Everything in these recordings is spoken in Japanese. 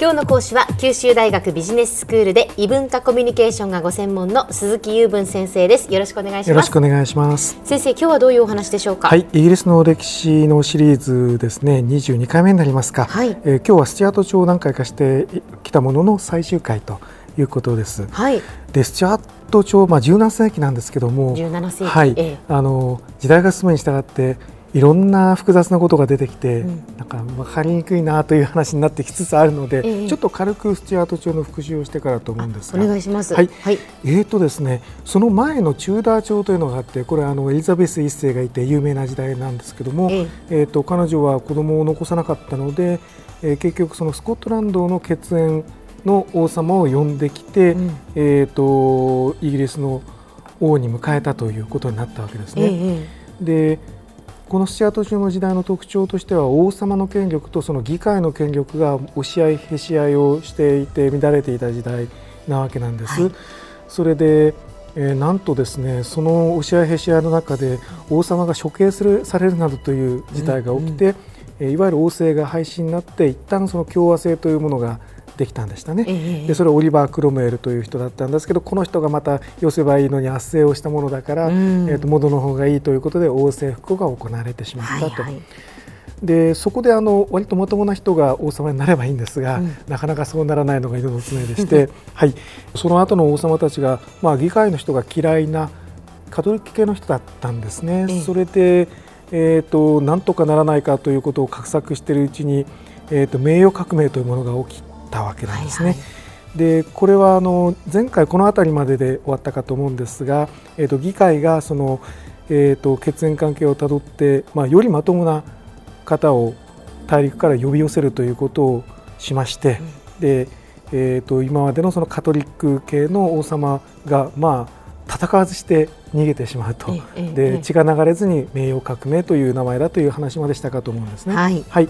今日の講師は九州大学ビジネススクールで異文化コミュニケーションがご専門の鈴木雄文先生です。よろしくお願いします。よろしくお願いします。先生今日はどういうお話でしょうか？はいイギリスの歴史のシリーズですね。22回目になりますか、はい、えー、今日はスチュアート朝何回かしてきたものの最終回ということです。はい、でスチュアート朝、まあ、17世紀なんですけども。17世紀、はい、ええ、あの時代が進むに従っていろんな複雑なことが出てきて、うん、なんか分かりにくいなという話になってきつつあるので、ええ、ちょっと軽くスチュアート朝の復習をしてからと思うんですが。お願いします、はい、はい、えーとですね、その前のチューダー朝というのがあってこれあのエリザベス1世がいて有名な時代なんですけども、ええ。ーと彼女は子供を残さなかったので、えー、結局そのスコットランドの血縁の王様を呼んできて、うん、えーと、イギリスの王に迎えたということになったわけですね。ええ、でこのスチュアート朝の時代の特徴としては王様の権力とその議会の権力が押し合いへし合いをしていて乱れていた時代なわけなんです。はい、それでえー、なんとですねその押し合いへし合いの中で王様が処刑するされるなどという事態が起きて、うんうん、いわゆる王政が廃止になって一旦その共和制というものができたんでしたね、えー、でそれはオリバー・クロムエルという人だったんですけどこの人がまた寄せばいいのに圧政をしたものだから、うん、えー、と元の方がいいということで王政復古が行われてしまったと。はいはい。でそこであの割とまともな人が王様になればいいんですが、うん、なかなかそうならないのが色の常でして、はい、その後の王様たちが、まあ、議会の人が嫌いなカトリック系の人だったんですね。それでえーと、なんとかならないかということを画策しているうちに、えーと名誉革命というものが起きたわけなんですね。はいはい、でこれはあの前回この辺りまでで終わったかと思うんですが、えーと、議会がその、えーと、血縁関係をたどって、まあ、よりまともな方を大陸から呼び寄せるということをしまして、うん、でえーと、今までのそのカトリック系の王様が、まあ、戦わずして逃げてしまうと、で血が流れずに名誉革命という名前だという話までしたかと思うんですね。はい、はい、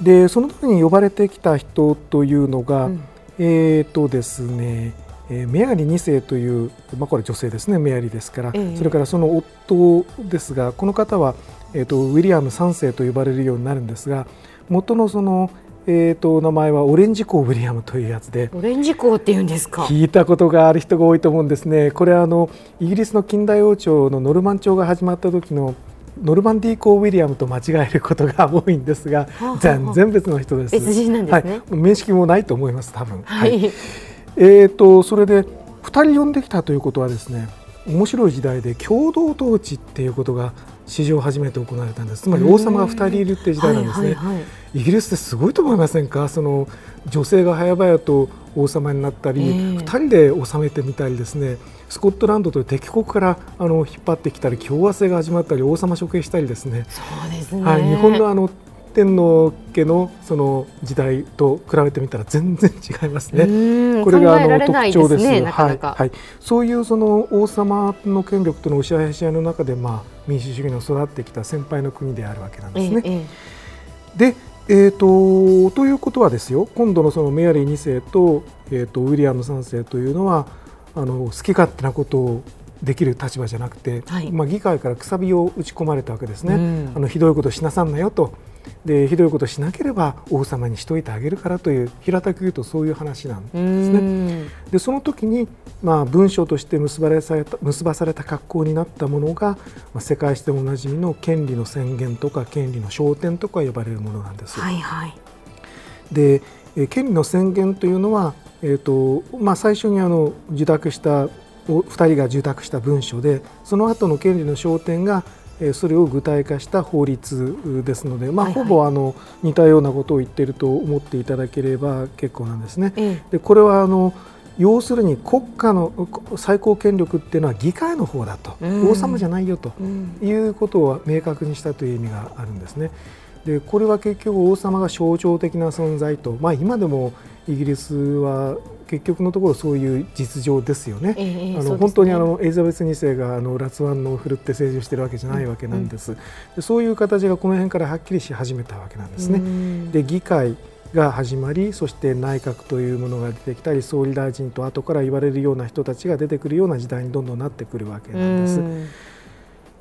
でその時に呼ばれてきた人というのが、うん、えっ、とですねえメアリ2世という、まあ、これ女性ですねメアリですから、それからその夫ですがこの方は、えーと、ウィリアム3世と呼ばれるようになるんですが元のそのえーと、名前はオレンジコウ・ウィリアムというやつで。オレンジコウって言うんですか？聞いたことがある人が多いと思うんですね。これはあのイギリスの近代王朝のノルマン朝が始まった時のノルマンディーコウ・ウィリアムと間違えることが多いんですが、全然別の人です。別人なんですね、はい、面識もないと思います多分。はい、えっ、とそれで2人呼んできたということはですね面白い時代で共同統治っていうことが史上初めて行われたんです。つまり王様が2人いるっていう時代なんですね、イギリスってすごいと思いませんか？その女性が早々と王様になったり、えー、2人で治めてみたりですね。スコットランドという敵国からあの引っ張ってきたり共和制が始まったり王様処刑したりですね。そうですね、はい、日本のあの天皇家のその時代と比べてみたら全然違いますね。これがあの特徴です。はいはい。そういうその王様の権力との押し合いの中でまあ民主主義の育ってきた先輩の国であるわけなんですね。ええ、で、えーと、ということはですよ今度のそのメアリー2世と,、えーと、ウィリアム3世というのはあの好き勝手なことをできる立場じゃなくて、はい、まあ、議会からくさびを打ち込まれたわけですね、うん、あのひどいことしなさんなよとでひどいことしなければ王様にしといてあげるからという平たく言うとそういう話なんですね。でその時に、まあ、文章として結ばれされた結ばされた格好になったものが、まあ、世界史でもおなじみの権利の宣言とか権利の焦点とか呼ばれるものなんです。はいはい、で権利の宣言というのは、えーとまあ、最初にあの受託した2人が受託した文書でその後の権利の焦点がそれを具体化した法律ですので、まあ、ほぼあの似たようなことを言っていると思っていただければ結構なんですね。でこれはあの要するに国家の最高権力っていうのは議会の方だと、王様じゃないよと。いうことを明確にしたという意味があるんですね。でこれは結局王様が象徴的な存在と、まあ、今でもイギリスは結局のところそういう実情ですよね。えー、あの、ね、本当にあのエリザベス2世があのラツワンのふるって政治をしているわけじゃないわけなんです。うん、でそういう形がこの辺からはっきりし始めたわけなんですね。で議会が始まりそして内閣というものが出てきたり総理大臣と後から言われるような人たちが出てくるような時代にどんどんなってくるわけなんです。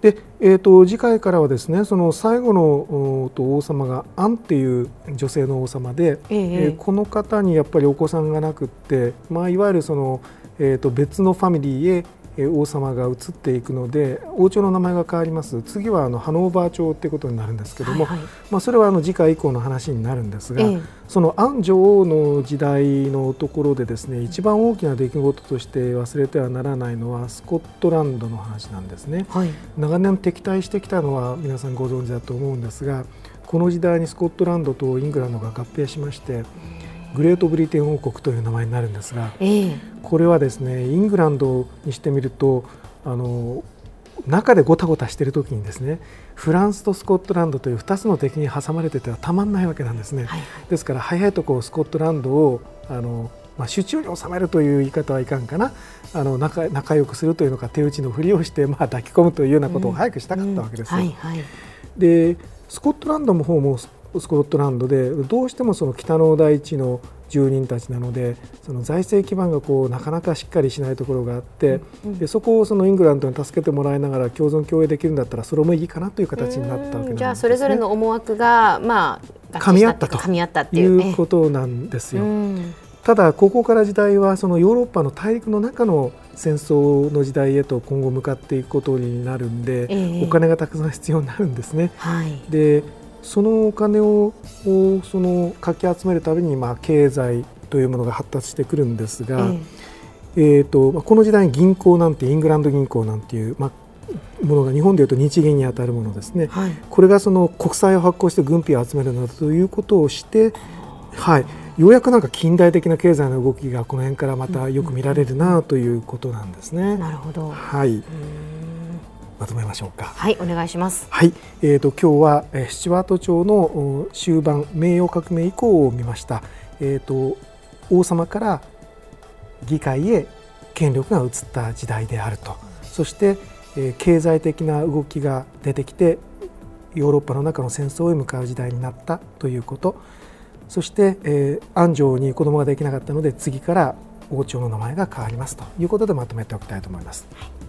で、えーと、次回からはですねその最後のと王様がアンっていう女性の王様で、えー、えー、この方にやっぱりお子さんがなくって、まあ、いわゆるその、えーと別のファミリーへ王様が移っていくので王朝の名前が変わります。次はあのハノーバー朝っていうことになるんですけども、はいはい、まあ、それはあの次回以降の話になるんですが、ええ、そのアン女王の時代のところでですね一番大きな出来事として忘れてはならないのはスコットランドの話なんですね、はい、長年敵対してきたのは皆さんご存知だと思うんですがこの時代にスコットランドとイングランドが合併しまして、グレートブリテン王国という名前になるんですが、えー、これはですねイングランドにしてみるとあの中でごたごたしている時にですねフランスとスコットランドという2つの敵に挟まれててはたまんないわけなんですね。はいはい、ですから早いところスコットランドをあのまあ、手中に収めるという言い方はいかんかな。あの仲仲良くするというのか手打ちのふりをして、まあ、抱き込むというようなことを早くしたかったわけですよ。でスコットランドの方もスコットランドでどうしてもその北の大地の住人たちなのでその財政基盤がこうなかなかしっかりしないところがあって、でそこをそのイングランドに助けてもらいながら共存共栄できるんだったらそれもいいかなという形になったわけなんです、ね、じゃあそれぞれの思惑がまあ噛み合ったと。噛み合ったっていう、いうことなんですよ。ただここから時代はそのヨーロッパの大陸の中の戦争の時代へと今後向かっていくことになるんで、えー、お金がたくさん必要になるんですね。はい、でそのお金をそのかき集めるためにまあ経済というものが発達してくるんですが、ええ。ーとこの時代に銀行なんてイングランド銀行なんていう、まあ、ものが日本でいうと日銀に当たるものですね、はい、これがその国債を発行して軍費を集めるなどということをして、はい、ようやくなんか近代的な経済の動きがこの辺からまたよく見られるなということなんですね。なるほど、はいまとめましょうか。はい、お願いします。はい、えっ、ー、と今日は、えー、スチュワート朝の終盤名誉革命以降を見ました。えっ、ー、と王様から議会へ権力が移った時代であると。そして、えー、経済的な動きが出てきてヨーロッパの中の戦争へ向かう時代になったということ。そして、えー、安城に子供ができなかったので次から王朝の名前が変わりますということでまとめておきたいと思います。はい